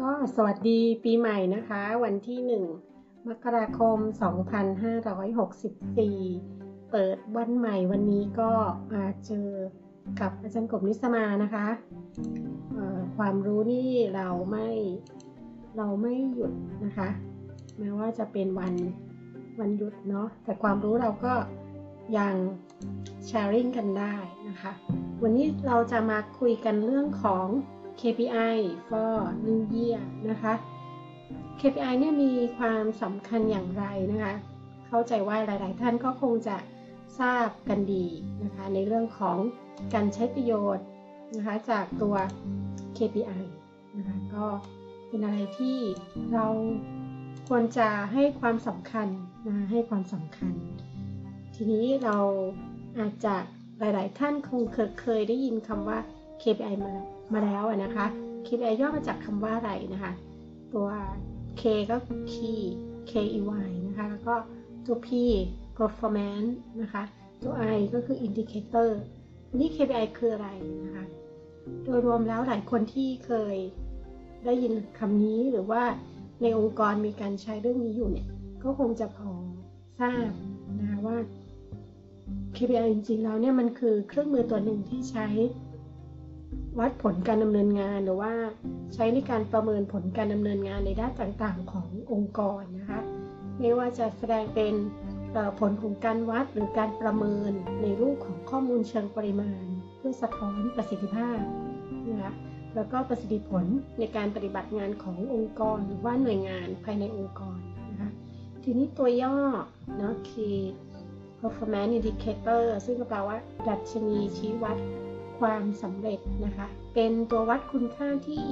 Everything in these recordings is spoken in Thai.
ก็สวัสดีปีใหม่นะคะ วันที่ 1 มกราคม 2564 เปิดวันใหม่วันนี้ก็มาเจอกับอาจารย์กบนิสมานะคะความรู้นี่เราไม่เราไม่หยุดนะคะ แม้ว่าจะเป็นวันวันหยุดเนาะแต่ความรู้เราก็ยังแชร์ริ่งกันได้นะคะ วันนี้เราจะมาคุยกันเรื่องของ KPI for New Year นะคะ KPI เนี่ยมีความสำคัญอย่างไรนะคะ เข้าใจว่าหลาย ๆ ท่านก็คงจะทราบกันดีนะคะ ในเรื่องของการใช้ประโยชน์นะคะจากตัว KPI นะคะก็เป็นอะไรที่เราควรจะให้ความสำคัญนะให้ความสำคัญ ทีนี้เราอาจจะหลาย ๆ ท่านคงเคยได้ยินคำว่า KPI มามาแล้วนะคะ KPI ย่อมาจากคำว่าอะไรนะคะ ตัว K ก็ Key KEY นะคะ แล้วก็ตัว P performance นะคะ ตัว I ก็คือ indicator นี่ KPI คืออะไรนะคะ โดยรวมแล้วหลายคนที่เคยได้ยินคำนี้หรือว่าในองค์กรมีการใช้เรื่องนี้อยู่เนี่ย ก็คงจะพอทราบนะว่า KPI จริงๆแล้วเนี่ยมันคือเครื่องมือตัวหนึ่งที่ใช้ วัดผลการดำเนินงานหรือว่าใช้ในการประเมินผลการดำเนินงานในด้านต่างๆ ขององค์กรนะคะไม่ว่าจะแสดงเป็นผลของการวัดหรือการประเมินในรูปของข้อมูลเชิงปริมาณ เพื่อสะท้อนประสิทธิภาพนะคะแล้วก็ประสิทธิผลในการปฏิบัติงานขององค์กร หรือว่าหน่วยงานภายในองค์กรนะคะทีนี้ตัวย่อเนาะคือ performance indicator ซึ่งก็แปลว่าดัชนีชี้วัด ความสำเร็จนะคะ เป็นตัววัดคุณค่าที่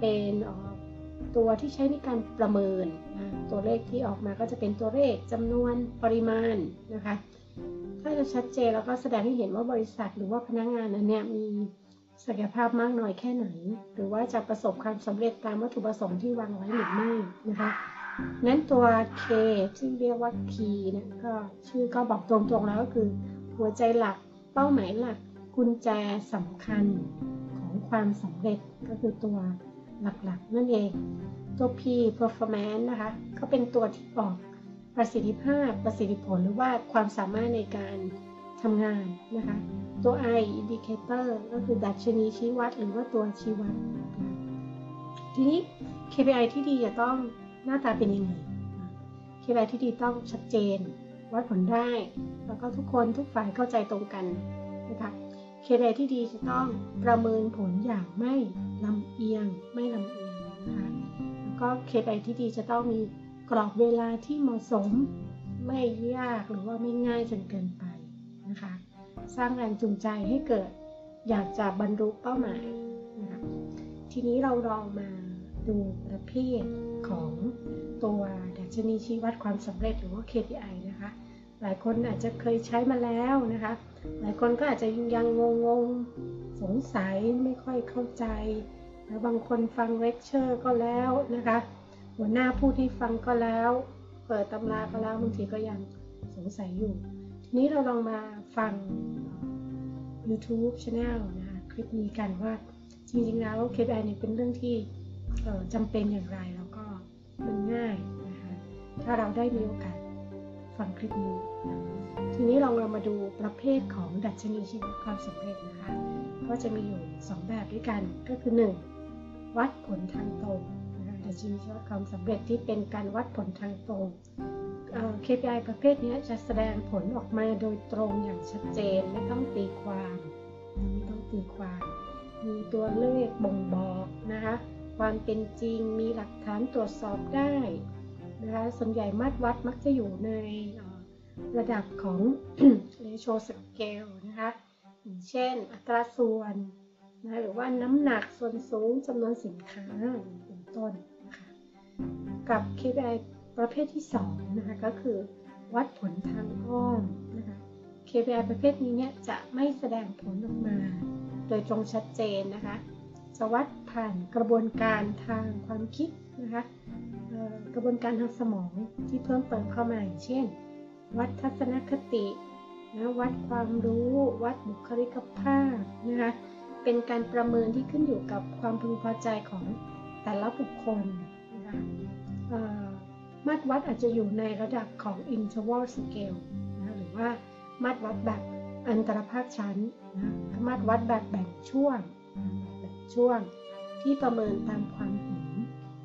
เป็นตัวที่ใช้ในการประเมินนะตัวเลขที่ออกมาก็จะเป็นตัวเลขจำนวนปริมาณนะคะ ถ้าจะชัดเจนแล้วก็แสดงให้เห็นว่าบริษัทหรือว่าพนักงงานนั้นเนี่ยมีศักยภาพมากน้อยแค่ไหน หรือว่าจะประสบความสำเร็จตามวัตถุประสงค์ที่วางไว้หรือไม่นะคะนั้นตัว K ที่งเรียกว่า P เนี่ยก็ชื่อก็บอกตรงๆแล้วก็คือ หัวใจหลักเป้าหมายหลัก กุญแจสำคัญของความสำเร็จก็คือตัวหลักๆ นั่นเอง ตัว P performance นะคะ ก็เป็นตัวที่บอกประสิทธิภาพ ประสิทธิผลหรือว่าความสามารถในการทำงานนะคะ ตัว I indicator ก็คือดัชนีชี้วัดหรือว่าตัวชี้วัด ทีนี้ KPI ที่ดีจะต้องหน้าตาเป็นยังไง KPI ที่ดีต้องชัดเจน วัดผลได้ แล้วก็ทุกคนทุกฝ่ายเข้าใจตรงกันนะคะ KPI ที่ดีจะต้องประเมินผลอย่างไม่ลำเอียงไม่ลำเอียงนะคะแล้วก็ KPI ที่ดีจะต้องมีกรอบเวลาที่เหมาะสมไม่ยากหรือว่าไม่ง่ายจนเกินไปนะคะ สร้างแรงจูงใจให้เกิดอยากจะบรรลุเป้าหมายนะคะทีนี้เราลองมาดูประเภทของตัวดัชนีชี้วัดความสำเร็จหรือว่า KPI นะคะ หลายคนอาจจะเคยใช้มาแล้วนะคะ หลายคนก็อาจจะยังงงงสงสัยไม่ค่อยเข้าใจแล้วบางคนฟังเลคเชอร์ก็แล้วนะคะ หัวหน้าพูดที่ฟังก็แล้ว เปิดตำราก็แล้วบางทีก็ยังสงสัยอยู่ ทีนี้เราลองมาฟัง YouTube Channel นะคะคลิปนี้กันว่าจริงๆแล้ว KPI เนี่ยเป็นเรื่องที่จำเป็นอย่างไรแล้วก็มันง่ายนะคะถ้าเราได้มีโอกาสฟังคลิปนี้ ทีนี้เราเรามาดูประเภทของดัชนีชีวิตความสำเร็จนะคะ ก็จะมีอยู่ 2 แบบด้วยกันก็คือ 1. วัดผลทางตรงนะคะดัชนีชีวิตความสำเร็จที่เป็นการวัดผลทางตรง KPI ประเภทนี้จะแสดงผลออกมาโดยตรงอย่างชัดเจนไม่ต้องตีความไม่ต้องตีความ มีตัวเลขบ่งบอกนะคะความเป็นจริงมีหลักฐานตรวจสอบได้นะคะส่วนใหญ่มาตรวัดมักจะอยู่ใน ระดับของ ratio scale นะคะอย่างเช่น อัตราส่วนนะหรือว่าน้ำหนักส่วนสูงจำนวนสินค้าเป็นต้นนะคะกับ KPI ประเภทที่2นะคะก็คือวัดผลทางอ้อมนะคะ KPI ประเภทนี้เนี่ยจะไม่แสดงผลออกมา โดยตรงชัดเจนนะคะ จะวัดผ่านกระบวนการทางความคิดนะคะกระบวนการทางสมองที่เพิ่มเติมเข้ามาอย่างเช่น วัดทัศนคตินะวัดความรู้ วัดบุคลิกภาพนะคะเป็นการประเมินที่ขึ้นอยู่กับความพึงพอใจของแต่ละบุคคลนะคะมาตรวัดอาจจะอยู่ในระดับของ interval scale นะหรือว่ามาตรวัดแบบอันตรภาคชั้นนะมาตรวัดแบบแบ่งช่วงแบ่งช่วงที่ประเมินตามความเห็น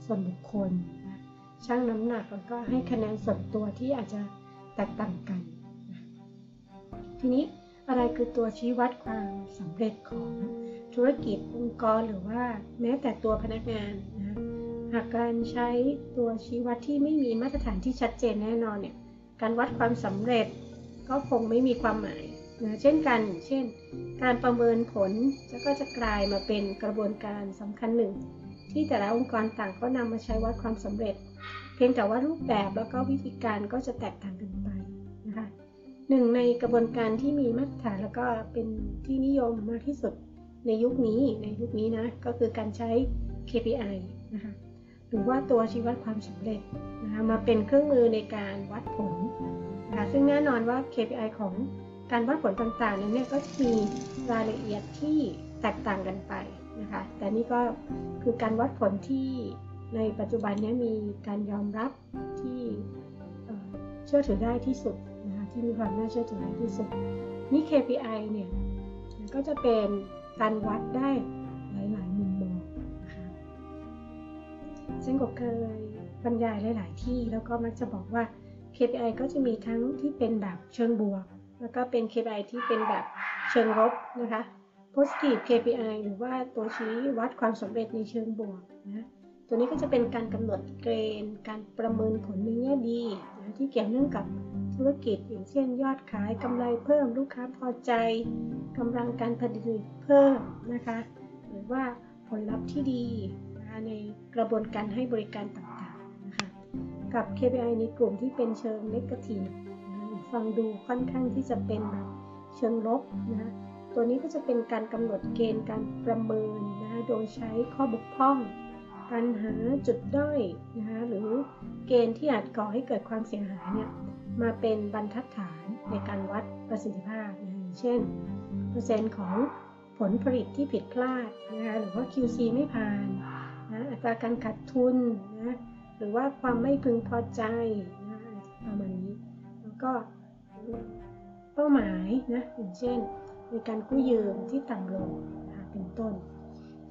ส่วนบุคคลนะช่างน้ำหนักแล้วก็ให้คะแนนส่วนตัวที่อาจจะ แตกต่างกัน ทีนี้อะไรคือตัวชี้วัดความสำเร็จของธุรกิจองค์กรหรือว่าแม้แต่ตัวพนักงานนะหากการใช้ตัวชี้วัดที่ไม่มีมาตรฐานที่ชัดเจนแน่นอนเนี่ยการวัดความสำเร็จก็คงไม่มีความหมายนะเช่นกัน เช่น การประเมินผลจะก็จะกลายมาเป็นกระบวนการสำคัญหนึ่ง ที่แต่ละองค์กรต่างก็นำมาใช้วัดความสำเร็จ เพียงแต่ว่ารูปแบบแล้วก็วิธีการก็จะแตกต่างกันไป หนึ่งในกระบวนการที่มีมาตรฐานแล้วก็เป็นที่นิยมมากที่สุดในยุคนี้ในยุคนี้นะก็คือการใช้ KPI นะคะหรือว่าตัวชี้วัดความสำเร็จนะคะมาเป็นเครื่องมือในการวัดผลนะคะซึ่งแน่นอนว่า KPI ของการวัดผลต่างๆนั้นเนี่ยก็จะมีรายละเอียดที่แตกต่างกันไปนะคะแต่นี่ก็คือการวัดผลที่ในปัจจุบันนี้มีการยอมรับที่เชื่อถือได้ที่สุด ที่มีความน่าเชื่อถือที่สุด นี่ KPI เนี่ยก็จะเป็นการวัดได้หลาย ๆ มุมมองนะคะซึ่งก็เคยบรรยายหลาย ๆ ที่แล้วก็มักจะบอกว่า KPI ก็จะมีทั้งที่เป็นแบบเชิงบวก แล้วก็เป็น KPI ที่เป็นแบบเชิงลบนะคะ positive KPI หรือว่าตัวชี้วัดความสำเร็จในเชิงบวกนะตัวนี้ก็จะเป็นการกำหนดเกณฑ์การประเมินผลในแง่ดีนะที่เกี่ยวเนื่องกับ ธุรกิจอย่างเช่น ยอดขายกำไรเพิ่มลูกค้าพอใจกำลังการผลิตเพิ่มนะคะหรือว่าผลลัพธ์ที่ดีนะคะในกระบวนการให้บริการต่างๆนะคะกับ KPI ในกลุ่มที่เป็นเชิง negative นะฟังดูค่อนข้างที่จะเป็นแบบเชิงลบนะตัวนี้ก็จะเป็นการกำหนดเกณฑ์การประเมินนะโดยใช้ข้อบกพร่องปัญหาจุดด้อยนะคะหรือเกณฑ์ที่อาจก่อให้เกิดความเสียหายเนี่ย มาเป็นบรรทัดฐานในการวัดประสิทธิภาพนะเช่นเปอร์เซ็นต์ของผลผลิตที่ผิดพลาดนะคะหรือว่า QC ไม่ผ่านนะอัตราการขาดทุนนะหรือว่าความไม่พึงพอใจนะประมาณนี้ แล้วก็เป้าหมายนะอย่างเช่น ในการกู้ยืมที่ต่ำลงนะคะเป็นต้น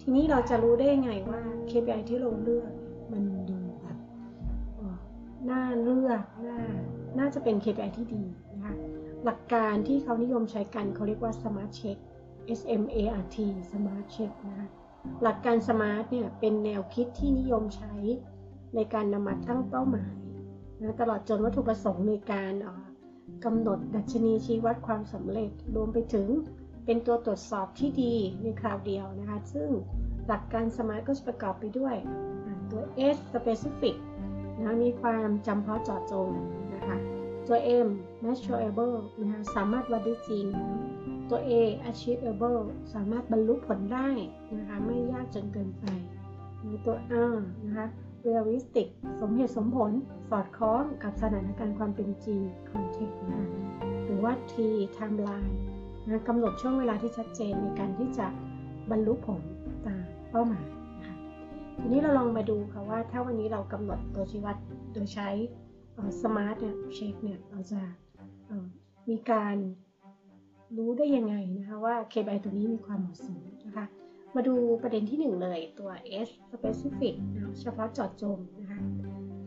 ทีนี้เราจะรู้ได้ยังไงว่า KPI ที่เราเลือกมันดูแบบน่าเลือกน่า น่าจะเป็น KPI ที่ดีนะคะหลักการที่เขานิยมใช้กันเขาเรียกว่า Smart Check S M A R T Smart Check นะคะหลักการ Smart เนี่ยเป็นแนวคิดที่นิยมใช้ในการนำมาตั้งเป้าหมายนะตลอดจนวัตถุประสงค์ในการกำหนดดัชนีชี้วัดความสำเร็จรวมไปถึงเป็นตัวตรวจสอบที่ดีในคราวเดียวนะคะ ซึ่งหลักการ Smart ก็จะประกอบไปด้วยตัว S Specific นะมีความจำเพาะเจาะจง นะคะ ตัว M measurable นะคะสามารถวัดได้จริง ตัว A achievable สามารถบรรลุผลได้นะคะไม่ยากจนเกินไปตัว R นะคะ realistic สมเหตุสมผล สอดคล้องกับสถานการณ์ความเป็นจริง context นะคะหรือว่า T timeline นะกำหนดช่วงเวลาที่ชัดเจนในการที่จะบรรลุผลตามเป้าหมายนะคะทีนี้เราลองมาดูค่ะว่าถ้าวันนี้เรากำหนดตัวชี้วัดโดยใช้ สมาร์ทเนี่ยเช็คเนี่ยเราจะมีการรู้ได้ยังไงนะคะว่า KPI ตัวนี้มีความเหมาะสมนะคะ มาดูประเด็นที่ 1 เลยตัว S specific นะเฉพาะเจาะจงนะคะ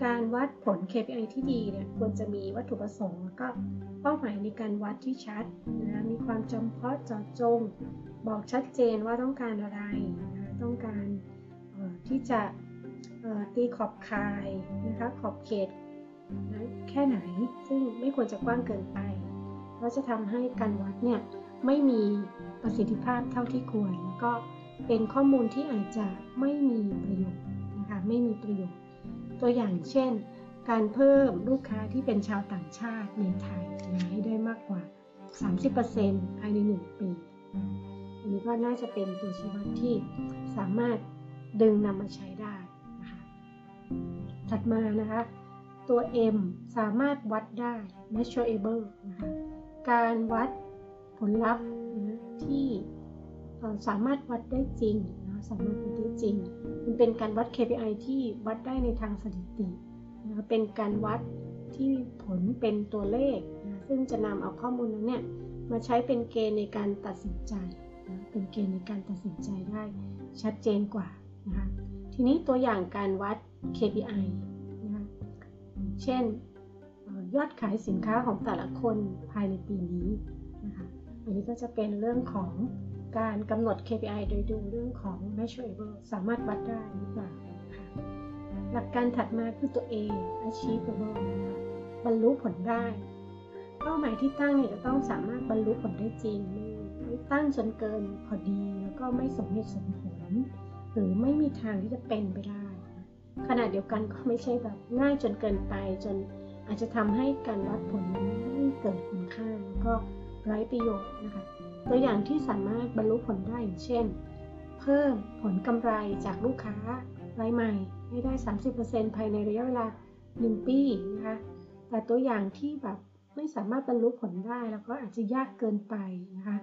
การวัดผล KPI ที่ดีเนี่ยควรจะมีวัตถุประสงค์แล้วก็เป้าหมายในการวัดที่ชัดนะมีความจำเพาะเจาะจง บอกชัดเจนว่าต้องการอะไรนะต้องการที่จะตีขอบคายนะคะขอบเขต นะแค่ไหนซึ่งไม่ควรจะกว้างเกินไป เพราะจะทำให้การวัดเนี่ยไม่มีประสิทธิภาพเท่าที่ควร แล้วก็เป็นข้อมูลที่อาจจะไม่มีประโยชน์นะคะไม่มีประโยชน์ ตัวอย่างเช่น การเพิ่มลูกค้าที่เป็นชาวต่างชาติในไทยให้ได้มากกว่า 30%ภายใน 1 ปีอันนี้ก็น่าจะเป็นตัวชี้วัดที่สามารถดึงนำมาใช้ได้นะคะถัดมานะคะ ตัว M สามารถวัดได้ measurable นะคะการวัดผลลัพธ์ที่สามารถวัดได้จริงนะสามารถวัดได้จริง มันเป็นการวัด KPI ที่วัดได้ในทางสถิตินะเป็นการวัดที่ผลเป็นตัวเลขนะซึ่งจะนำเอาข้อมูลนั้นเนี่ยมาใช้เป็นเกณฑ์ในการตัดสินใจนะเป็นเกณฑ์ในการตัดสินใจได้ชัดเจนกว่านะคะทีนี้ตัวอย่างการวัด KPI เช่น ยอดขายสินค้าของแต่ละคนภายในปีนี้นะคะอันนี้ก็จะเป็นเรื่องของการกำหนด KPI โดยดูเรื่องของ measurable สามารถวัดได้หรือเปล่าค่ะหลักการถัดมาคือตัว A achievable นะคะบรรลุผลได้ เป้าหมายที่ตั้งเนี่ยจะต้องสามารถบรรลุผลได้จริง ไม่ไม่ตั้งจนเกินพอดีแล้วก็ไม่สมเหตุสมผล หรือไม่มีทางที่จะเป็นไปได้ ขณะเดียวกันก็ไม่ใช่แบบง่ายจนเกินไปจนอาจจะทำให้การวัดผลไม่เกิดคุณค่าแล้วก็ไร้ประโยชน์นะคะ ตัวอย่างที่สามารถบรรลุผลได้อย่างเช่น เพิ่มผลกำไรจากลูกค้ารายใหม่ให้ได้ 30%ภายในระยะเวลา 1 ปีนะคะแต่ตัวอย่างที่แบบไม่สามารถบรรลุผลได้แล้วก็อาจจะยากเกินไปนะคะ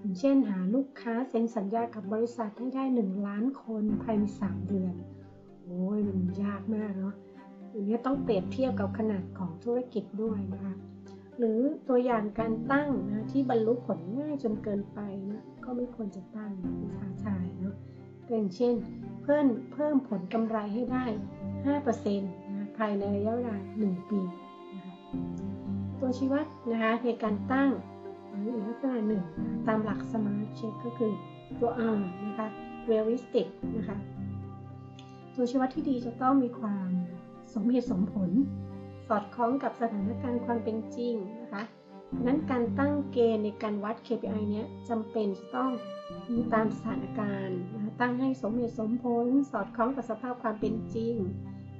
อย่างเช่นหาลูกค้าเซ็นสัญญากับบริษัทให้ได้ 1 ล้านคนภายใน 3 เดือน อ้ยมันยากมากเนาะอย่างนี้ต้องเปรียบเทียบกับขนาดของธุรกิจด้วยนะคะหรือตัวอย่างการตั้งนะที่บรรลุผลง่ายจนเกินไปนะก็ไม่ควรจะตั้งนท้าทายเนาะอย่างเช่น เพิ่มเพิ่มผลกำไรให้ได้ 5%นะภายในระยะเวลา 1 ปีนะคะตัวชี้วัดนะคะในการตั้งหรืออีกลักษณะหนึ่งตามหลัก Smart Check ก็คือตัว R นะคะ Realistic นะคะ ตัวชี้วัดที่ดีจะต้องมีความสมเหตุสมผล สอดคล้องกับสถานการณ์ความเป็นจริงนะคะนั้นการตั้งเกณฑ์ในการวัด KPI เนี้ยจำเป็นจะต้องมีตามสถานการณ์นะตั้งให้สมเหตุสมผล สอดคล้องกับสภาพความเป็นจริง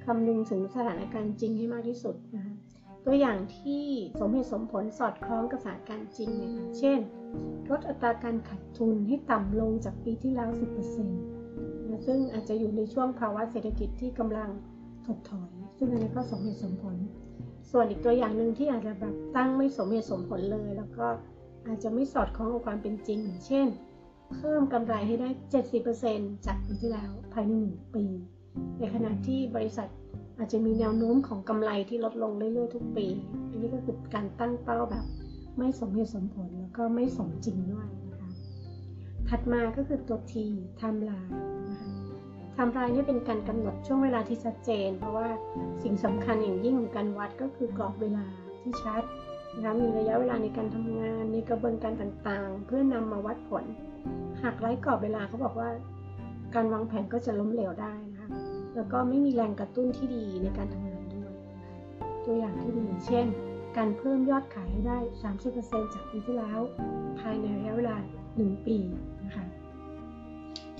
คำนึงถึงสถานการณ์จริงให้มากที่สุดนะคะตัวอย่างที่สมเหตุสมผลสอดคล้องกับสถานการณ์จริงเนี่ยเช่นลดอัตราการขาดทุนให้ต่ำลงจากปีที่แล้ว 10% ซึ่งอาจจะอยู่ในช่วงภาวะเศรษฐกิจที่กำลังถดถอย ซึ่งอันนี้ก็สมเหตุสมผล ส่วนอีกตัวอย่างหนึ่งที่อาจจะแบบตั้งไม่สมเหตุสมผลเลย แล้วก็อาจจะไม่สอดคล้องกับความเป็นจริงอย่างเช่น เพิ่มกำไรให้ได้ 70%จากปีที่แล้วภายใน1ปี ในขณะที่บริษัทอาจจะมีแนวโน้มของกำไรที่ลดลงเรื่อยๆทุกปี อันนี้ก็คือการตั้งเป้าแบบไม่สมเหตุสมผลแล้วก็ไม่สมจริงด้วยนะ ถัดมาก็คือตัว T timeline นะคะไทม์ไลน์นี่เป็นการกำหนดช่วงเวลาที่ชัดเจน เพราะว่าสิ่งสำคัญอย่างยิ่งของการวัดก็คือกรอบเวลาที่ชัดนะคะมีระยะเวลาในการทำงานในกระบวนการต่างๆ เพื่อนำมาวัดผล หากไร้กรอบเวลาเขาบอกว่า การวางแผนก็จะล้มเหลวได้นะคะแล้วก็ไม่มีแรงกระตุ้นที่ดีในการทำงานด้วย ตัวอย่างที่ดีเช่น การเพิ่มยอดขายให้ได้ 30%จากปีที่แล้ว ภายในระยะเวลา 1 ปี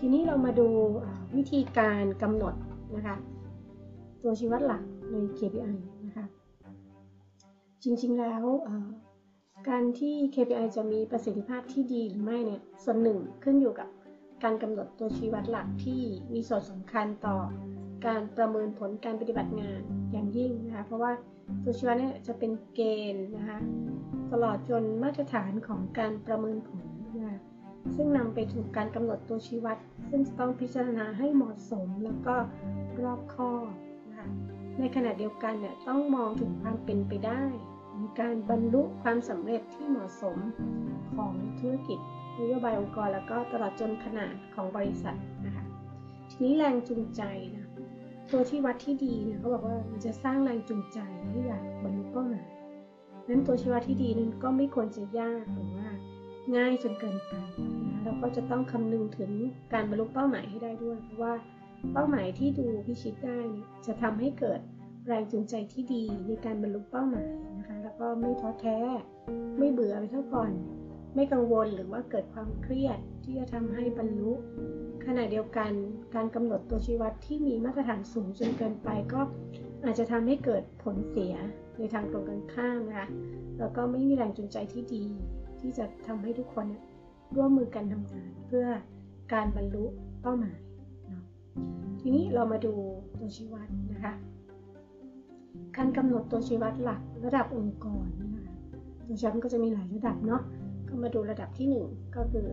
ทีนี้เรามาดูวิธีการกำหนดนะคะตัวชี้วัดหลักใน KPI นะคะจริงๆแล้วการที่ KPI จะมีประสิทธิภาพที่ดีหรือไม่เนี่ยส่วนหนึ่งขึ้นอยู่กับการกำหนดตัวชี้วัดหลักที่มีส่วนสำคัญต่อการประเมินผลการปฏิบัติงานอย่างยิ่งนะคะเพราะว่าตัวชี้วัดเนี่ยจะเป็นเกณฑ์นะคะตลอดจนมาตรฐานของการประเมินผลนะคะ ซึ่งนำไปถูกการกำหนดตัวชี้วัด ซึ่งจะต้องพิจารณาให้เหมาะสมแล้วก็รอบคอบนะคะในขณะเดียวกันเนี่ยต้องมองถึงความเป็นไปได้ในการบรรลุความสำเร็จที่เหมาะสมของธุรกิจนโยบายองค์กร แล้วก็ตลอดจนขนาดของบริษัทนะคะทีนี้แรงจูงใจนะตัวที่วัดที่ดีเนี่ยเขาบอกว่ามันจะสร้างแรงจูงใจให้อยากบรรลุเป้าหมายนั้นตัวชี้วัดที่ดีนั้นก็ไม่ควรจะยากหรือว่า ง่ายจนเกินไปนะเราก็จะต้องคำนึงถึงการบรรลุเป้าหมายให้ได้ด้วย เพราะว่าเป้าหมายที่ดูพิชิตได้เนี่ยจะทำให้เกิดแรงจูงใจที่ดีในการบรรลุเป้าหมายนะคะแล้วก็ไม่ท้อแท้ ไม่เบื่อไปเท่าก่อน ไม่กังวลหรือว่าเกิดความเครียดที่จะทำให้บรรลุ ขณะเดียวกันการกำหนดตัวชี้วัดที่มีมาตรฐานสูงจนเกินไปก็อาจจะทำให้เกิดผลเสียในทางตรงกันข้ามนะคะแล้วก็ไม่มีแรงจูงใจที่ดี ที่จะทำให้ทุกคนร่วมมือกันทำงาน เพื่อการบรรลุเป้าหมายเนาะทีนี้เรามาดูตัวชี้วัดนะคะการกำหนดตัวชี้วัดหลักระดับองค์กรนะคะตัวชี้วัดก็จะมีหลายระดับเนาะก็มาดูระดับที่ 1 ก็คือ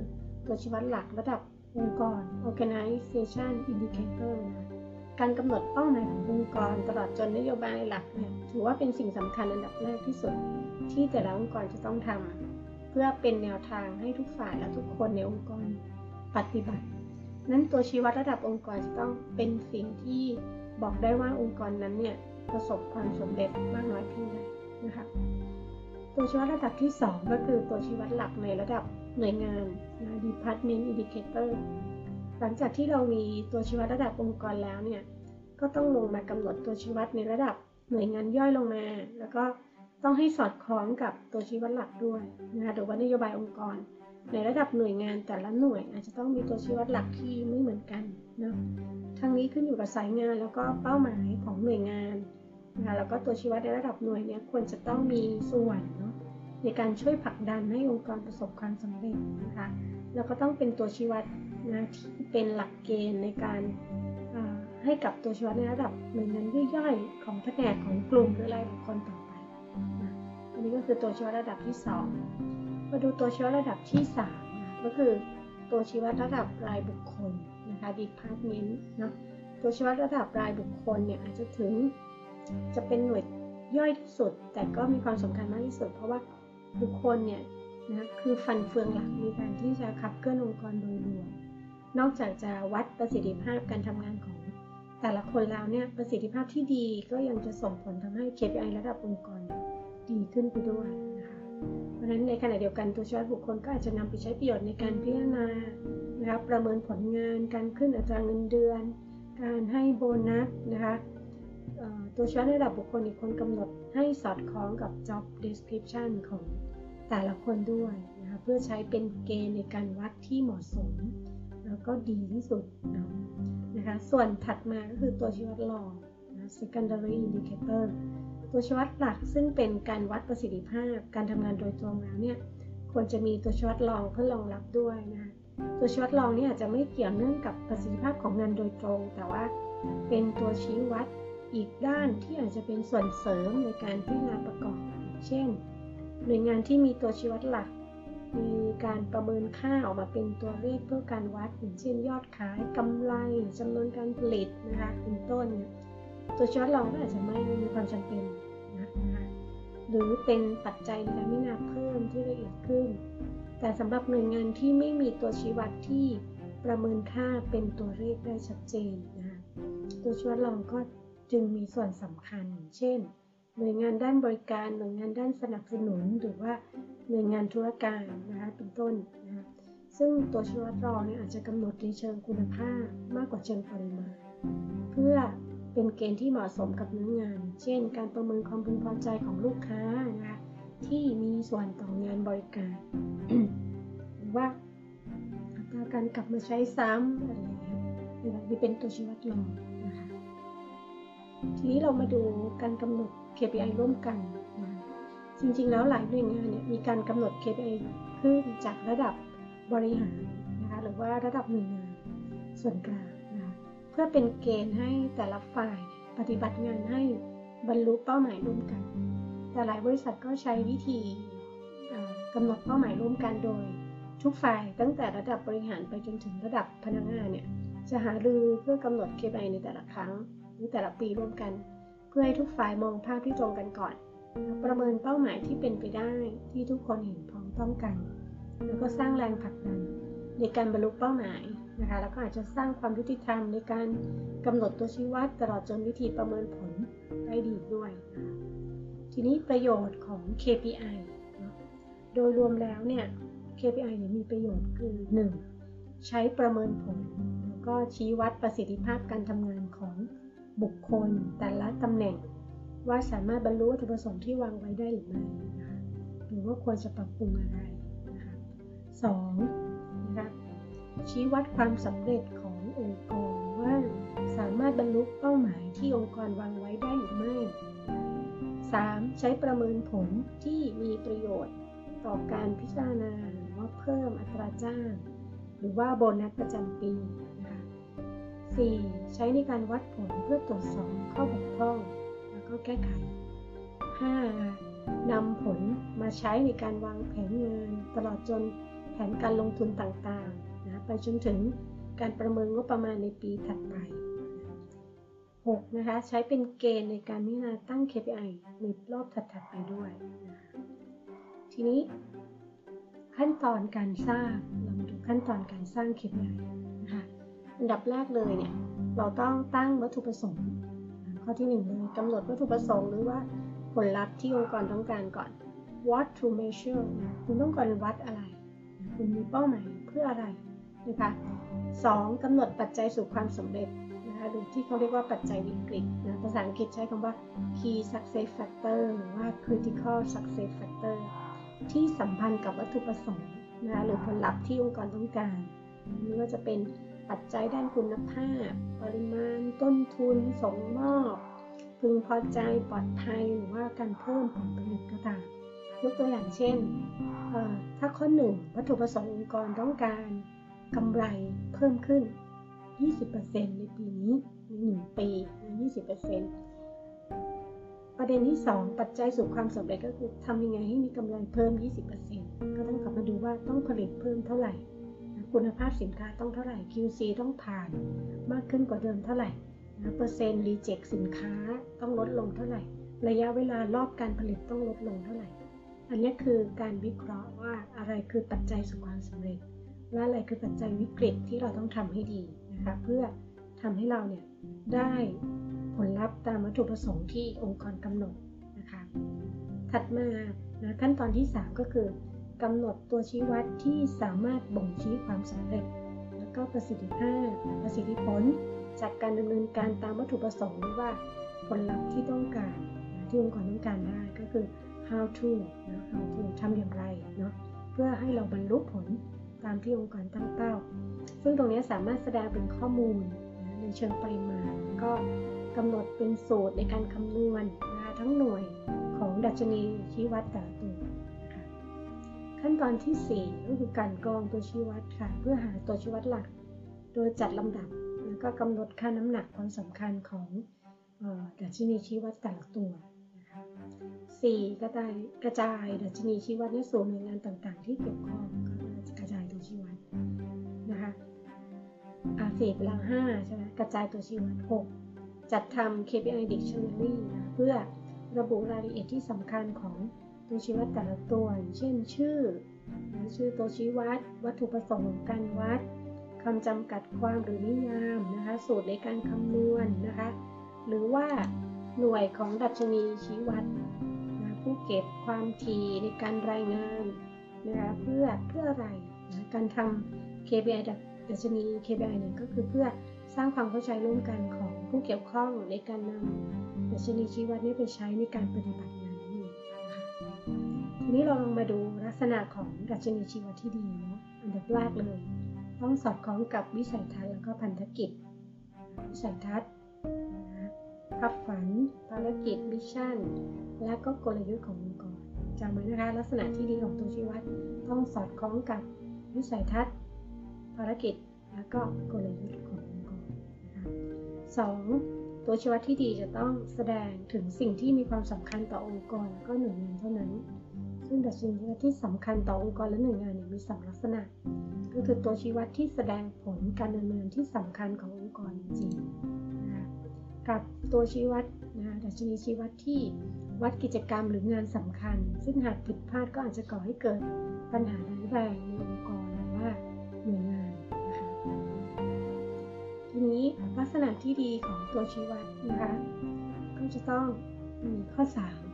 ตัวชี้วัดหลักระดับองค์กร organization indicator นะการกำหนดเป้าหมายขององค์กรตลอดจนนโยบายหลักเนี่ยถือว่าเป็นสิ่งสำคัญอันดับแรกที่สุดที่แต่ละองค์กรจะต้องทำ เพื่อเป็นแนวทางให้ทุกฝ่ายและทุกคนในองค์กรปฏิบัติ นั้นตัวชี้วัดระดับองค์กรจะต้องเป็นสิ่งที่บอกได้ว่าองค์กรนั้นเนี่ยประสบความสำเร็จมากน้อยเพียงใดนะคะตัวชี้วัดระดับที่ 2 ก็คือตัวชี้วัดหลักในระดับหน่วยงานนะ Department Indicator หลังจากที่เรามีตัวชี้วัดระดับองค์กรแล้วเนี่ยก็ต้องลงมากำหนดตัวชี้วัดในระดับหน่วยงานย่อยลงมา แล้วก็ ต้องให้สอดคล้องกับตัวชี้วัดหลักด้วยนะคะหรือว่านโยบายองค์กร ในระดับหน่วยงานแต่ละหน่วยอาจจะต้องมีตัวชี้วัดหลักที่ไม่เหมือนกันเนาะทั้งนี้ขึ้นอยู่กับสายงานแล้วก็เป้าหมายของหน่วยงานนะคะแล้วก็ตัวชี้วัดในระดับหน่วยเนี่ยควรจะต้องมีส่วนเนาะในการช่วยผลักดันให้องค์กรประสบความสำเร็จนะคะแล้วก็ต้องเป็นตัวชี้วัดนะที่เป็นหลักเกณฑ์ในการให้กับตัวชี้วัดในระดับหน่วยงานย่อยๆของแผนกของกลุ่มหรือรายบุคคลต่อ อันนี้ก็คือตัวชี้วัดระดับที่ 2 มาดูตัวชี้วัดระดับที่3นะก็คือตัวชี้วัดระดับรายบุคคลนะคะ department เนาะตัวชี้วัดระดับรายบุคคลเนี่ยอาจจะถึงจะเป็นหน่วยย่อยที่สุด แต่ก็มีความสำคัญมากที่สุด เพราะว่าบุคคลเนี่ยนะคือฟันเฟืองหลักในการที่จะขับเคลื่อนองค์กรโดยรวม นอกจากจะวัดประสิทธิภาพการทำงานของ แต่ละคนแล้วเนี่ยประสิทธิภาพที่ดีก็ยังจะส่งผลทำให้ KPI ระดับองค์กร ดีขึ้นไปด้วยนะคะเพราะฉะนั้นในขณะเดียวกันตัวชี้วัดบุคคลก็อาจจะนำไปใช้ประโยชน์ในการพิจารณานะคะประเมินผลงานการขึ้นอัตราเงินเดือน การให้โบนัสนะคะตัวชี้วัดระดับบุคคลอีกคนกำหนดให้สอดคล้องกับ job description ของแต่ละคนด้วยนะคะเพื่อใช้เป็นเกณฑ์ในการวัดที่เหมาะสม แล้วก็ดีที่สุดนะคะส่วนถัดมาก็คือตัวชี้วัดรองนะ secondary indicator ตัวชี้วัดหลักซึ่งเป็นการวัดประสิทธิภาพ การทำงานโดยตรงแล้วเนี่ยควรจะมีตัวชี้วัดรองเพื่อรองรับด้วยนะตัวชี้วัดรองนี่อาจจะไม่เกี่ยวเนื่องกับประสิทธิภาพของงานโดยตรง แต่ว่าเป็นตัวชี้วัดอีกด้านที่อาจจะเป็นส่วนเสริมในการพิจารณาประกอบ เช่น หน่วยงานที่มีตัวชี้วัดหลัก มีการประเมินค่าออกมาเป็นตัวเลขเพื่อการวัดอย่างเช่นยอดขายกำไรจำนวนการผลิตนะคะเป็นต้น ตัวชี้วัดรองก็อาจจะไม่มีความจำเป็นนะคะหรือเป็นปัจจัยในการพิจารณาเพิ่มที่ละเอียดขึ้น แต่สำหรับหน่วยงานที่ไม่มีตัวชี้วัดที่ประเมินค่าเป็นตัวเลขได้ชัดเจนนะคะตัวชี้วัดรองก็จึงมีส่วนสำคัญ เช่น หน่วยงานด้านบริการ หน่วยงานด้านสนับสนุน หรือว่าหน่วยงานธุรการนะคะเป็นต้นนะคะซึ่งตัวชี้วัดรองเนี่ยอาจจะกำหนดในเชิงคุณภาพมากกว่าเชิงปริมาณเพื่อ เป็นเกณฑ์ที่เหมาะสมกับเนื้องาน เช่น การประเมินความพึงพอใจของลูกค้านะคะที่มีส่วนต่องานบริการ หรือว่าอัตราการกลับมาใช้ซ้ำอะไรอย่างเงี้ยนี่เป็นตัวชี้วัดรองนะคะทีนี้เรามาดูการกำหนด KPI ร่วมกันนะจริงๆ แล้วหลายหน่วยงานเนี่ยมีการกำหนด KPI ขึ้นจากระดับบริหารนะคะหรือว่าระดับหน่วยงานส่วนกลาง พื่อเป็นเกณฑ์ให้แต่ละฝ่ายปฏิบัติงานให้บรรลุเป้าหมายร่วมกัน แต่หลายบริษัทก็ใช้วิธีกำหนดเป้าหมายร่วมกันโดย ทุกฝ่ายตั้งแต่ระดับบริหารไปจนถึงระดับพนักงานเนี่ยจะหารือเพื่อกำหนด KPI ในแต่ละครั้ง หรือแต่ละปีร่วมกัน เพื่อให้ทุกฝ่ายมองภาพที่ตรงกันก่อน ประเมินเป้าหมายที่เป็นไปได้ที่ทุกคนเห็นพ้องต้องกัน แล้วก็สร้างแรงผลักดันในการบรรลุเป้าหมาย นะคะแล้วก็อาจจะสร้างความยุติธรรมในการกำหนดตัวชี้วัดตลอดจนวิธีประเมินผลได้ดีด้วยนะคะทีนี้ประโยชน์ของ KPI โดยรวมแล้วเนี่ย KPI เนี่ยมีประโยชน์คือ 1. ใช้ประเมินผล แล้วก็ชี้วัดประสิทธิภาพการทำงานของบุคคลแต่ละตำแหน่ง ว่าสามารถบรรลุวัตถุประสงค์ที่วางไว้ได้หรือไม่นะคะหรือว่าควรจะปรับปรุงอะไรนะคะสองนะคะ ชี้วัดความสำเร็จขององค์กรว่า สามารถบรรลุเป้าหมายที่องค์กรวางไว้ได้หรือไม่ 3. ใช้ประเมินผลที่มีประโยชน์ ต่อการพิจารณาหรือว่าเพิ่มอัตราจ้าง หรือว่าโบนัสประจำปีนะคะ 4. ใช้ในการวัดผลเพื่อตรวจสอบข้อบกพร่อง แล้วก็แก้ไข 5. นำผลมาใช้ในการวางแผนงาน ตลอดจนแผนการลงทุนต่างๆ ไปจนถึงการประเมินงบประมาณในปีถัดไป 6. นะคะ ใช้เป็นเกณฑ์ในการพิจารณาตั้ง KPI ในรอบถัดๆไปด้วย ทีนี้ขั้นตอนการสร้างเรามาดูขั้นตอนการสร้าง KPI นะคะอันดับแรกเลยเนี่ยเราต้องตั้งวัตถุประสงค์ ข้อที่หนึ่งเลยกำหนดวัตถุประสงค์หรือว่าผลลัพธ์ที่องค์กรต้องการก่อน what to measure คุณต้องการวัดอะไร คุณมีเป้าหมายเพื่ออะไร นะคะสองกำหนดปัจจัยสู่ความสำเร็จนะคะหรือที่เขาเรียกว่าปัจจัยวิกฤตนะภาษาอังกฤษใช้คำว่า key success factor หรือว่า critical success factor ที่สัมพันธ์กับวัตถุประสงค์นะคะหรือผลลัพธ์ที่องค์กรต้องการไม่ว่าจะเป็นปัจจัยด้านคุณภาพ ปริมาณ ต้นทุน ส่งมอบ พึงพอใจปลอดภัยหรือว่าการเพิ่มผลผลิตก็ตามยกตัวอย่างเช่น ถ้าข้อหนึ่งวัตถุประสงค์องค์กรต้องการ กำไรเพิ่มขึ้น 20%ในปีนี้ใน 1 ปี20%ประเด็นที่ 2 ปัจจัยสู่ความสำเร็จก็คือทำยังไงให้มีกำไรเพิ่ม 20%ก็ต้องกลับมาดูว่าต้องผลิตเพิ่มเท่าไหร่ คุณภาพสินค้าต้องเท่าไหร่ QC ต้องผ่านมากขึ้นกว่าเดิมเท่าไหร่เปอร์เซ็นต์รีเจ็คสินค้าต้องลดลงเท่าไหร่ ระยะเวลารอบการผลิตต้องลดลงเท่าไหร่ อันนี้คือการวิเคราะห์ว่าอะไรคือปัจจัยสู่ความสำเร็จ และอะไรคือปัจจัยวิกฤตที่เราต้องทำให้ดีนะคะเพื่อทำให้เราเนี่ยได้ผลลัพธ์ตามวัตถุประสงค์ที่องค์กรกำหนดนะคะถัดมานะขั้นตอนที่ 3 ก็คือกำหนดตัวชี้วัดที่สามารถบ่งชี้ความสำเร็จ และก็ประสิทธิภาพประสิทธิผล จากการดำเนินการตามวัตถุประสงค์หรือว่าผลลัพธ์ที่ต้องการที่องค์กรต้องการได้ก็คือ how to นะ how to ทำอย่างไรเนาะเพื่อให้เราบรรลุผล ตามที่องค์กรตั้งเป้า ซึ่งตรงนี้สามารถแสดงเป็นข้อมูลนะในเชิงปริมาณ ก็กำหนดเป็นสูตรในการคำนวณนะคะทั้งหน่วยของดัชนีชี้วัดแต่ละตัวนะคะขั้นตอนที่ 4 ก็คือการกรองตัวชี้วัดค่ะ เพื่อหาตัวชี้วัดหลัก โดยจัดลำดับ แล้วก็กำหนดค่าน้ำหนักความสำคัญของดัชนีชี้วัดแต่ละตัวนะคะ 4. กระจายกระจายดัชนีชี้วัดในส่วนหน่วยงานต่างๆ ที่เกี่ยวข้องกระจาย อาเฟกลาห้าใช่ไหมกระจายตัวชี้วัด6จัดทำ KPI Dictionary นะเพื่อระบุรายละเอียดที่สำคัญของตัวชี้วัดแต่ละตัว เช่นชื่อ ชื่อตัวชี้วัด วัตถุประสงค์ของการวัดคำจำกัดความหรือนิยามนะคะ สูตรในการคำนวณนนะคะ หรือว่าหน่วยของดัชนีชี้วัดนะผู้เก็บความถี่ในการรายงานนะคะเพื่อเพื่ออะไรนะการทำ KPI ดัชนี KPI เนี่ยก็คือเพื่อสร้างความเข้าใจร่วมกันของผู้เกี่ยวข้องในการนำดัชนีชี้วัดนี้ไปใช้ในการปฏิบัติงานนี่นะคะทีนี้เราลองมาดูลักษณะของดัชนีชี้วัดที่ดีเนาะอันดับแรกเลย ต้องสอดคล้องกับวิสัยทัศน์แล้วก็พันธกิจ วิสัยทัศน์ภาพฝัน ภารกิจ mission และก็กลยุทธ์ขององค์กรจำไว้นะคะลักษณะที่ดีของตัวชี้วัดต้องสอดคล้องกับวิสัยทัศน์ ภารกิจ และก็กลยุทธ์ขององค์กรนะคะสองตัวชี้วัดที่ดีจะต้องแสดงถึงสิ่งที่มีความสำคัญต่อองค์กรและก็หน่วยงานเท่านั้น ซึ่งดัชนีชี้วัดที่สำคัญต่อองค์กรและหน่วยงานเนี่ยมีสองลักษณะ ก็คือตัวชี้วัดที่แสดงผลการดำเนินที่สำคัญขององค์กรจริงๆนะคะกับตัวชี้วัดนะดัชนีชี้วัดที่วัดกิจกรรมหรืองานสำคัญ ซึ่งหากผิดพลาดก็อาจจะก่อให้เกิดปัญหาร้ายแรงในองค์กร ทีนี้ลักษณะที่ดีของตัวชี้วัดนะคะก็จะต้องมีข้อ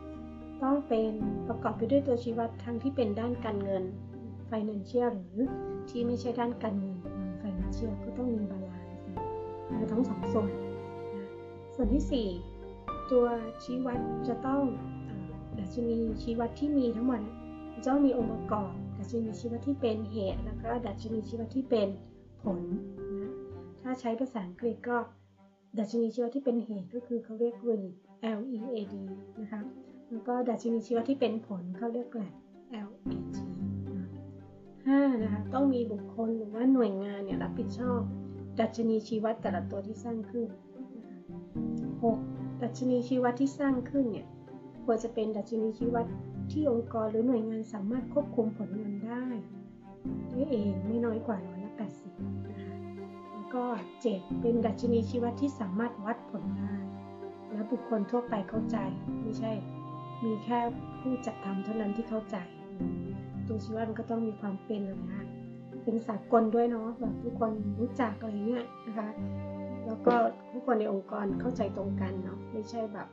3 ต้องเป็นประกอบไปด้วยตัวชี้วัดทั้งที่เป็นด้านการเงิน financial หรือที่ไม่ใช่ด้านการเงิน non financial ก็ต้องมี balance นะทั้งสองส่วนนะส่วนที่ 4 ตัวชี้วัดจะต้องดัชนีชี้วัดที่มีทั้งหมดจะต้องมีองค์ประกอบดัชนีชี้วัดที่เป็นเหตุ แล้วก็ดัชนีชี้วัดที่เป็นผลนะ ถ้าใช้ภาษาอังกฤษก็ ดัชนีชี้วัดที่เป็นเหตุก็คือเขาเรียก lead L E A D นะคะ แล้วก็ดัชนีชีวัดที่เป็นผลเขาเรียกแ L A G ห้านะคะ ต้องมีบุคคลหรือว่าหน่วยงานเนี่ยรับผิดชอบ ดัชนีชีวัดแต่ละตัวที่สร้างขึ้นนะคะหกดัชนีชีวัดที่สร้างขึ้นเนี่ยควรจะเป็นดัชนีชีวัดที่องค์กรหรือหน่วยงานสามารถควบคุมผลงานได้ด้วยเองไม่น้อยกว่าร้อยละ180นะคะแล้ว ก็7เป็นดัชนีชีวัดที่สามารถวัดผลได้และบุคคลทั่วไปเข้าใจ ไม่ใช่ มีแค่ผู้จัดทำเท่านั้นที่เข้าใจ ตัวชีวัดมันก็ต้องมีความเป็นนะคะเป็นสากลด้วยเนาะแบบทุกคนรู้จักอะไรเงี้ยนะคะ แล้วก็ทุกคนในองค์กรเข้าใจตรงกันเนาะไม่ใช่แบบ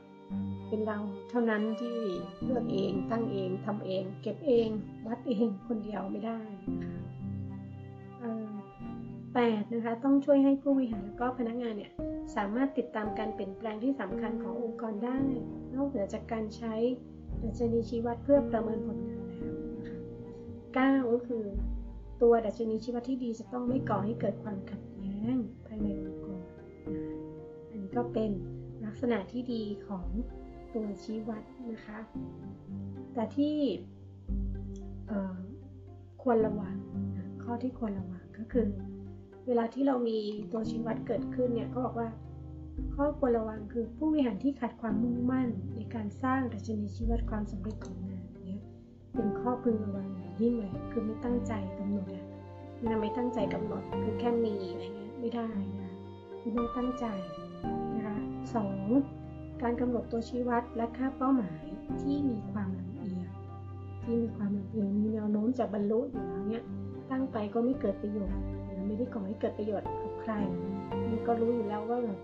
เป็นเราเท่านั้นที่เลือกเองตั้งเองทำเอง เก็บเอง วัดเองคนเดียวไม่ได้นะคะ แปดนะคะต้องช่วยให้ผู้บริหารและก็พนักงานเนี่ยสามารถติดตามการเปลี่ยนแปลงที่สำคัญขององค์กรได้ นอกเหนือจากการใช้ดัชนีชี้วัดเพื่อประเมินผลงานแล้วนะคะเก้าก็คือ ตัวดัชนีชี้วัดที่ดีจะต้องไม่ก่อให้เกิดความขัดแย้งภายในองค์กรอันนี้ก็เป็นลักษณะที่ดีของตัวชี้วัดนะคะ แต่ที่ควรระวังข้อที่ควรระวังก็คือ เวลาที่เรามีตัวชี้วัดเกิดขึ้นเนี่ยก็บอกว่า ข้อควรระวังคือผู้บริหารที่ขาดความมุ่งมั่น ในการสร้างดัชนีชี้วัดความสำเร็จของงานเนี่ยเป็นข้อพึงระวังอย่างยิ่งเลยคือไม่ตั้งใจกำหนดอะนะไม่ตั้งใจกำหนดคือแค่มีอะไรเงี้ยไม่ได้นะคือต้องตั้งใจนะคะสองการกำหนดตัวชี้วัดและค่าเป้าหมายที่มีความลำเอียงที่มีความลำเอียงมีแนวโน้มจะบรรลุอยู่แล้วเนี่ยตั้งไปก็ไม่เกิดประโยชน์ ไม่ได้ก่อให้เกิดประโยชน์กับใครมันก็รู้อยู่แล้วว่าแบบ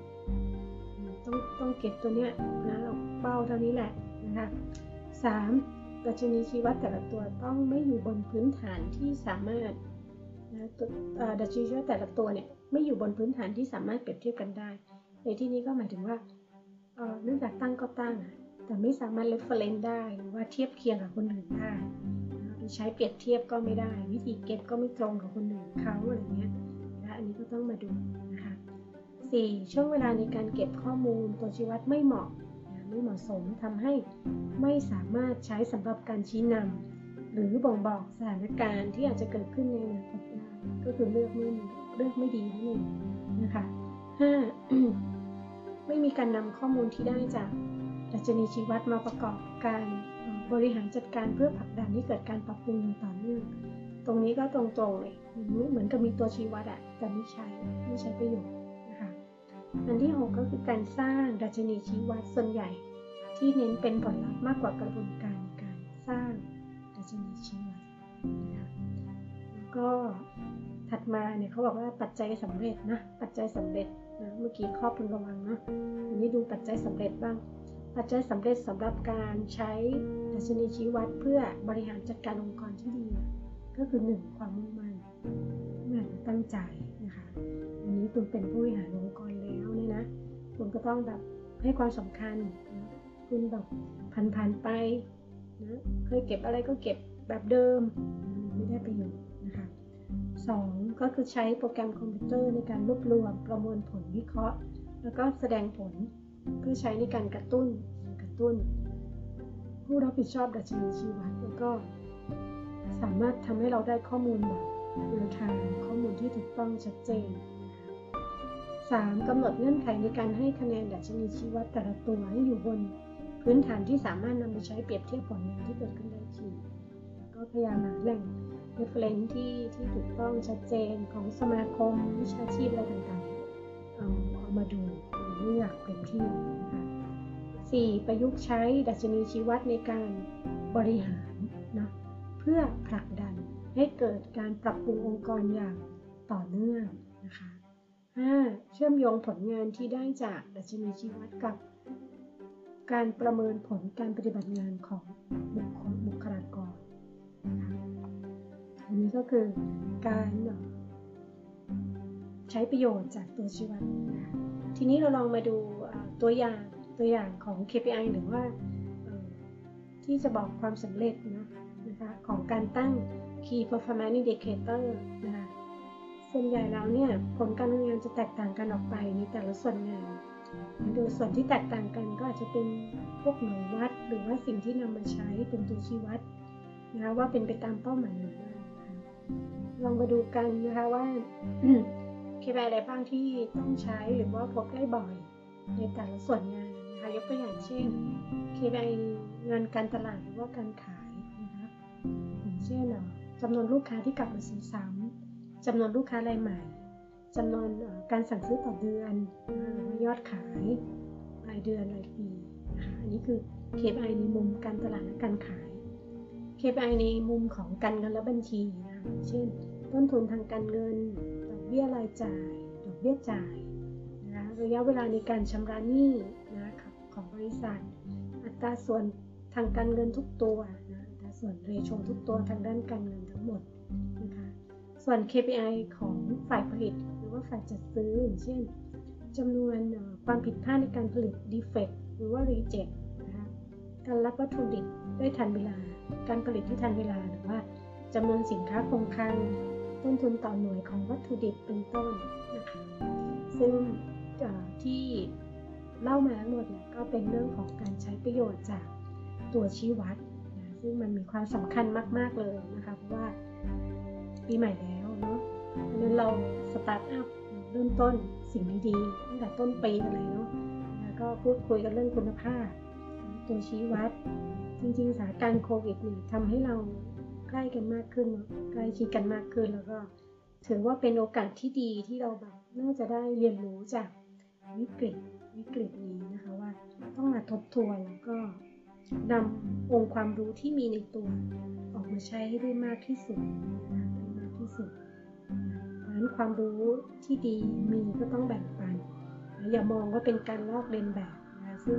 ต้องต้องเก็บตัวเนี้ยนะเป้าเท่านี้แหละนะคะสามดัชนีชี้วัดแต่ละตัวต้องไม่อยู่บนพื้นฐานที่สามารถนะดัชนีชี้วัดแต่ละตัวเนี่ยไม่อยู่บนพื้นฐานที่สามารถเปรียบเทียบกันได้ ในที่นี้ก็หมายถึงว่าเนื่องจากตั้งก็ตั้งแต่ไม่สามารถ reference ได้หรือว่าเทียบเคียงกับคนอื่นได้ ใช้เปรียบเทียบก็ไม่ได้ วิธีเก็บก็ไม่ตรงกับคนอื่นเขาอะไรเงี้ยนะอันนี้ก็ต้องมาดูนะคะ 4. ช่วงเวลาในการเก็บข้อมูลตัวชี้วัดไม่เหมาะไม่เหมาะสมทำให้ไม่สามารถใช้สำหรับการชี้นำหรือบ่งบอกสถานการณ์ที่อาจจะเกิดขึ้นในอนาคตได้ก็คือเลือกไม่เลือกไม่ดีนั่นเองนะคะ 5. ไม่มีการนำข้อมูลที่ได้จากดัชนีชี้วัดมาประกอบการ บริหารจัดการเพื่อผลักดันให้เกิดการปรับปรุงต่อเนื่อง ตรงนี้ก็ตรงๆเลยเหมือนกับมีตัวชี้วัดอะแต่ไม่ใช้ไม่ใช้ประโยชน์นะคะอันที่ 6 ก็คือการสร้างดัชนีชี้วัดส่วนใหญ่ ที่เน้นเป็นผลลัพธ์มากกว่ากระบวนการการสร้างดัชนีชี้วัดนะคะแล้วก็ถัดมาเนี่ยเขาบอกว่าปัจจัยสำเร็จนะปัจจัยสำเร็จนะเมื่อกี้ข้อพึงระวังนะอันนี้ดูปัจจัยสำเร็จบ้าง ปัจจัยสำเร็จสำหรับการใช้ดัชนีชี้วัดเพื่อบริหารจัดการองค์กรที่ดี ก็คือ 1. ความมุ่งมั่นงานตั้งใจนะคะวันนี้คุณเป็นผู้บริหารองค์กรแล้วเนี่ยนะคุณก็ต้องแบบให้ความสำคัญนะคุณแบบผ่านๆไปนะเคยเก็บอะไรก็เก็บแบบเดิมไม่ได้ประโยชน์นะคะสองก็คือใช้โปรแกรมคอมพิวเตอร์ในการรวบรวมประมวลผลวิเคราะห์ แล้วก็แสดงผล เพื่อใช้ในการกระตุ้นกระตุ้น ผู้รับผิดชอบดัชนีชี้วัดแล้วก็ สามารถทำให้เราได้ข้อมูลแบบ real-timeข้อมูลที่ถูกต้องชัดเจนสามกำหนดเงื่อนไขในการให้คะแนนดัชนีชีวัดแต่ละตัวให้อยู่บนพื้นฐานที่สามารถนำไปใช้เปรียบเทียบผลงานที่เกิดขึ้นได้จริงก็พยายามหาแหล่ง reference ที่ที่ถูกต้องชัดเจนของสมาคมวิชาชีพอะไรต่างๆเอาเอามาดู ลือกเป็นที่นะคะ 4. ประยุกต์ใช้ดัชนีชี้วัดในการบริหารนะเพื่อผลักดันให้เกิดการปรับปรุงองค์กรอย่างต่อเนื่องนะคะ 5. เชื่อมโยงผลงานที่ได้จากดัชนีชี้วัดกับ การประเมินผลการปฏิบัติงานของบุคคลบุคลากรอันนี้ก็คือการใช้ประโยชน์จากตัวชี้วัดนะคะ ทีนี้เราลองมาดูตัวอย่างตัวอย่างของ KPI หรือว่าที่จะบอกความสำเร็จนะนะคะของการตั้ง Key Performance Indicator นะคะส่วนใหญ่แล้วเนี่ยผลการทำงานจะแตกต่างกันออกไปในแต่ละส่วนงานโดยส่วนที่แตกต่างกันก็อาจจะเป็นพวกหน่วยวัด หรือว่าสิ่งที่นำมาใช้เป็นตัวชี้วัดนะคะว่าเป็นไปตามเป้าหมายหรือไม่ลองมาดูกันนะคะว่า KPI อะไรบ้างที่ต้องใช้หรือว่าพบได้บ่อย ในแต่ละส่วนงานนะคะยกตัวอย่างเช่น KPI งานการตลาดหรือว่าการขายนะคะอย่างเช่นจำนวนลูกค้าที่กลับมาซื้อซ้ำจำนวนลูกค้ารายใหม่จำนวนการสั่งซื้อต่อเดือนยอดขายรายเดือนรายปีนะคะอันนี้คือ KPI ในมุมการตลาดและการขาย KPI ในมุมของการเงินและบัญชีนะเช่น ต้นทุนทางการเงิน เบี้ยรายจ่าย ดอกเบี้ยจ่ายนะระยะเวลาในการชำระหนี้นะของบริษัท อัตราส่วนทางการเงินทุกตัวนะอัตราส่วนเรโชทุกตัวทางด้านการเงินทั้งหมดนะคะส่วน KPI ของฝ่ายผลิตหรือว่าฝ่ายจัดซื้ออย่างเช่นจำนวนความผิดพลาดในการผลิต defect หรือว่า reject นะคะการรับวัตถุดิบได้ทันเวลา การผลิตที่ทันเวลาหรือว่าจำนวนสินค้าคงคลัง ต้นทุนต่อหน่วยของวัตถุดิบเป็นต้นนะคะซึ่งที่เล่ามาทั้งหมดเนี่ยก็เป็นเรื่องของการใช้ประโยชน์จากตัวชี้วัดนะซึ่งมันมีความสำคัญมากๆเลยนะคะเพราะว่าปีใหม่แล้วเนาะเพราะนั้นเรา start up เริ่มต้นสิ่งดีๆตั้งแต่ต้นปีกันเลยเนาะแล้วก็พูดคุยกันเรื่องคุณภาพ ตัวชี้วัด จริงๆสถานการณ์โควิดเนี่ยทำให้เรา ใกล้กันมากขึ้นใกล้ชิดกันมากขึ้นแล้วก็ถือว่าเป็นโอกาสที่ดีที่เราแบบน่าจะได้เรียนรู้จากวิกฤตวิกฤตนี้นะคะว่าต้องมาทบทวนแล้วก็นำองค์ความรู้ที่มีในตัวออกมาใช้ให้ได้มากที่สุดได้มากที่สุดเพราะฉะนั้นความรู้ที่ดีมีก็ต้องแบ่งปันอย่ามองว่าเป็นการลอกเลียนแบบนะซึ่ง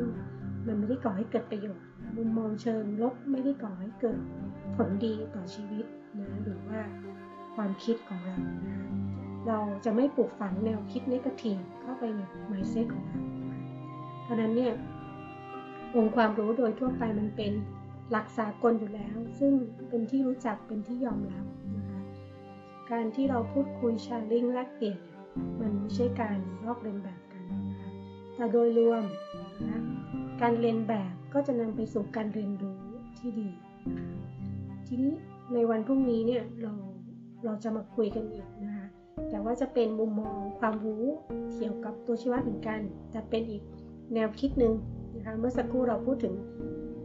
มันไม่ได้ก่อให้เกิดประโยชน์มุมมองเชิงลบไม่ได้ก่อให้เกิด ผลดีต่อชีวิตนะหรือว่าความคิดของเรานะเราจะไม่ปลูกฝังแนวคิดนกาทีฟเข้าไปในไมเซ็ตของเราเพราะนั้นเนี่ยองค์ความรู้โดยทั่วไปมันเป็นหลักสากลอยู่แล้ว ซึ่งเป็นที่รู้จักเป็นที่ยอมรับนะคะการที่เราพูดคุยแชร์ลิงแลกเปลี่ยนมันไม่ใช่การลอกเลียนแบบกันนะคะแต่โดยรวมนะการเรียนแบบก็จะนำไปสู่การเรียนรู้ที่ดีนะคะ ทีนี้ในวันพรุ่งนี้เนี่ยเราเราจะมาคุยกันอีกนะคะแต่ว่าจะเป็นมุมมองความรู้เกี่ยวกับตัวชี้วัดเหมือนกัน แต่เป็นอีกแนวคิดหนึ่งนะคะเมื่อสักครู่เราพูดถึง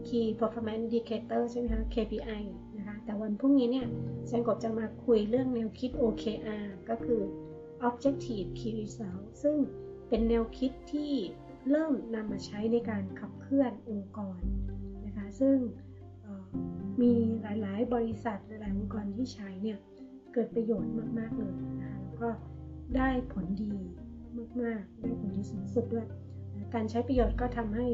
Key Performance Indicator ใช่ไหมคะ KPI นะคะแต่วันพรุ่งนี้เนี่ยแซงกบจะมาคุยเรื่องแนวคิด OKR ก็คือ Objective Key Result ซึ่งเป็นแนวคิดที่เริ่มนำมาใช้ในการขับเคลื่อนองค์กรนะคะซึ่ง มีหลาย ๆ บริษัทหลายองค์กรที่ใช้เนี่ยเกิดประโยชน์มาก ๆ เลยนะคะแล้วก็ได้ผลดีมาก ๆ ได้ผลดีสูงสุดด้วย การใช้ประโยชน์ก็ทำให้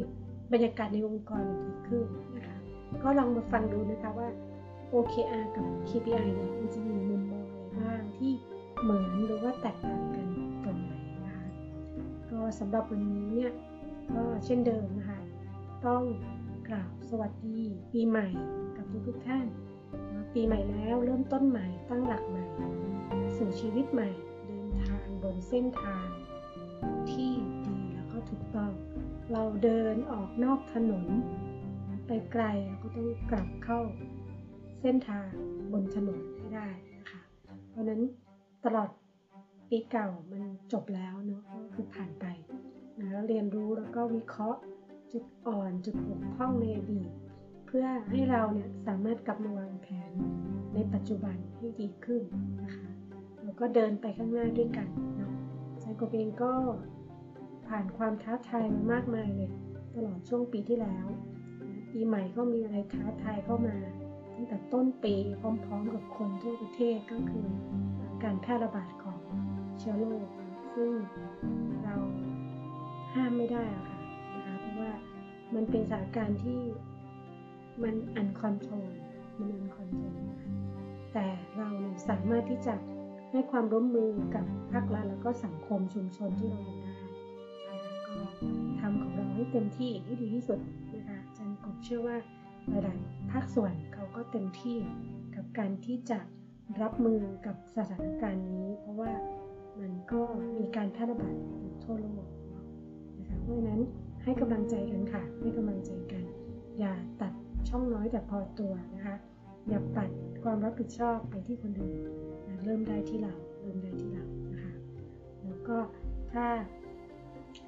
บรรยากาศในองค์กรดีขึ้นนะคะก็ลองมาฟังดูนะคะว่า OKR กับ KPI เนี่ยมันจะมีมุมมองอะไรบ้างที่เหมือนหรือว่าแตกต่างกันตรงไหนนะคะก็สำหรับวันนี้เนี่ยก็เช่นเดิมนะคะต้องกราบ สวัสดี ปีใหม่กับทุกๆท่าน ปีใหม่แล้วเริ่มต้นใหม่ตั้งหลักใหม่ สู่ชีวิตใหม่เดินทางบนเส้นทาง ที่ดีแล้วก็ถูกต้อง เราเดินออกนอกถนน ไปไกลเราก็ต้องกลับเข้า เส้นทางบนถนนให้ได้นะคะ เพราะนั้นตลอดปีเก่ามันจบแล้วเนาะก็คือผ่านไปนะแล้วเรียนรู้แล้วก็วิเคราะห์ จุดอ่อนจุดบกพร่องในอดีตเพื่อให้เราเนี่ยสามารถกลับมาวางแผนในปัจจุบันให้ดีขึ้นนะคะแล้วก็เดินไปข้างหน้าด้วยกันเนาะไซโกเองก็ผ่านความท้าทายมามากมายเลย ตลอดช่วงปีที่แล้วปีใหม่ก็มีอะไรท้าทายเข้ามาตั้งแต่ต้นปีพร้อมๆกับคนทั่วประเทศก็คือการแพร่ระบาดของเชื้อโรคซึ่งเราห้ามไม่ได้อะค่ะ ว่ามันเป็นสถานการณ์ที่มัน uncontrol มัน uncontrol แต่เราสามารถที่จะให้ความร่วมมือกับภาครัฐแล้วก็สังคมชุมชนที่เราอยู่ได้ก็ทำของเราให้เต็มที่ให้ดีที่สุดนะคะจารย์กบเชื่อว่าหลายๆภาคส่วนเขาก็เต็มที่กับการที่จะรับมือกับสถานการณ์นี้ เพราะว่ามันก็มีการแพร่ระบาดอยู่ทั่วโลกนะคะเพราะฉะนั้น ให้กำลังใจกันค่ะ ให้กำลังใจกัน อย่าตัดช่องน้อยแต่พอตัวนะคะ อย่าปัดความรับผิดชอบไปที่คนอื่นนะเริ่มได้ที่เรา เริ่มได้ที่เรานะคะ แล้วก็ถ้า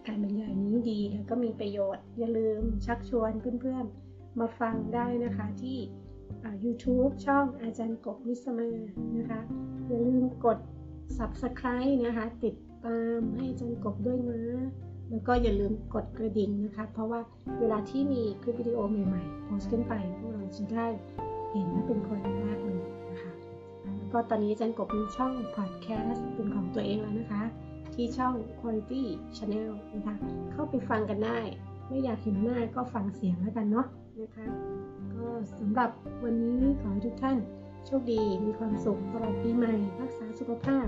การบรรยายนี้ดีแล้วก็มีประโยชน์ อย่าลืมชักชวนเพื่อนๆ มาฟังได้นะคะที่ YouTube ช่องอาจารย์กบนิสมานะคะ อย่าลืมกด subscribe นะคะ ติดตามให้อาจันกบด้วยนะ แล้วก็อย่าลืมกดกระดิ่งนะคะ เพราะว่าเวลาที่มีคลิปวิดีโอใหม่ๆโพสต์ขึ้นไปพวกเราจะได้เห็นเป็นคนแรกเลยนะคะแล้วก็ตอนนี้อาจันกบมีช่อง podcast เป็นของตัวเองแล้วนะคะ ที่ช่อง Quality Channel นะคะเข้าไปฟังกันได้ ไม่อยากเห็นหน้าก็ฟังเสียงแล้วกันเนาะนะคะก็สำหรับวันนี้ขอให้ทุกท่านโชคดีมีความสุขตลอดปีใหม่ รักษาสุขภาพ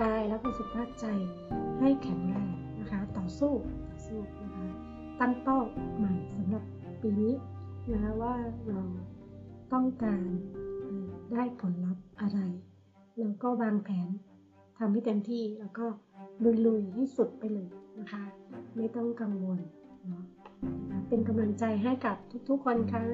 กายและก็สุขภาพใจให้แข็งแรง สู้ต่อสู้นะคะตั้งเป้าใหม่สำหรับปีนี้นะคะว่าเราต้องการได้ผลลัพธ์อะไรแล้วก็วางแผนทำให้เต็มที่แล้วก็ลุยๆให้สุดไปเลยนะคะ ไม่ต้องกังวลเนาะนะคะเป็นกำลังใจให้กับทุกๆคนค่ะ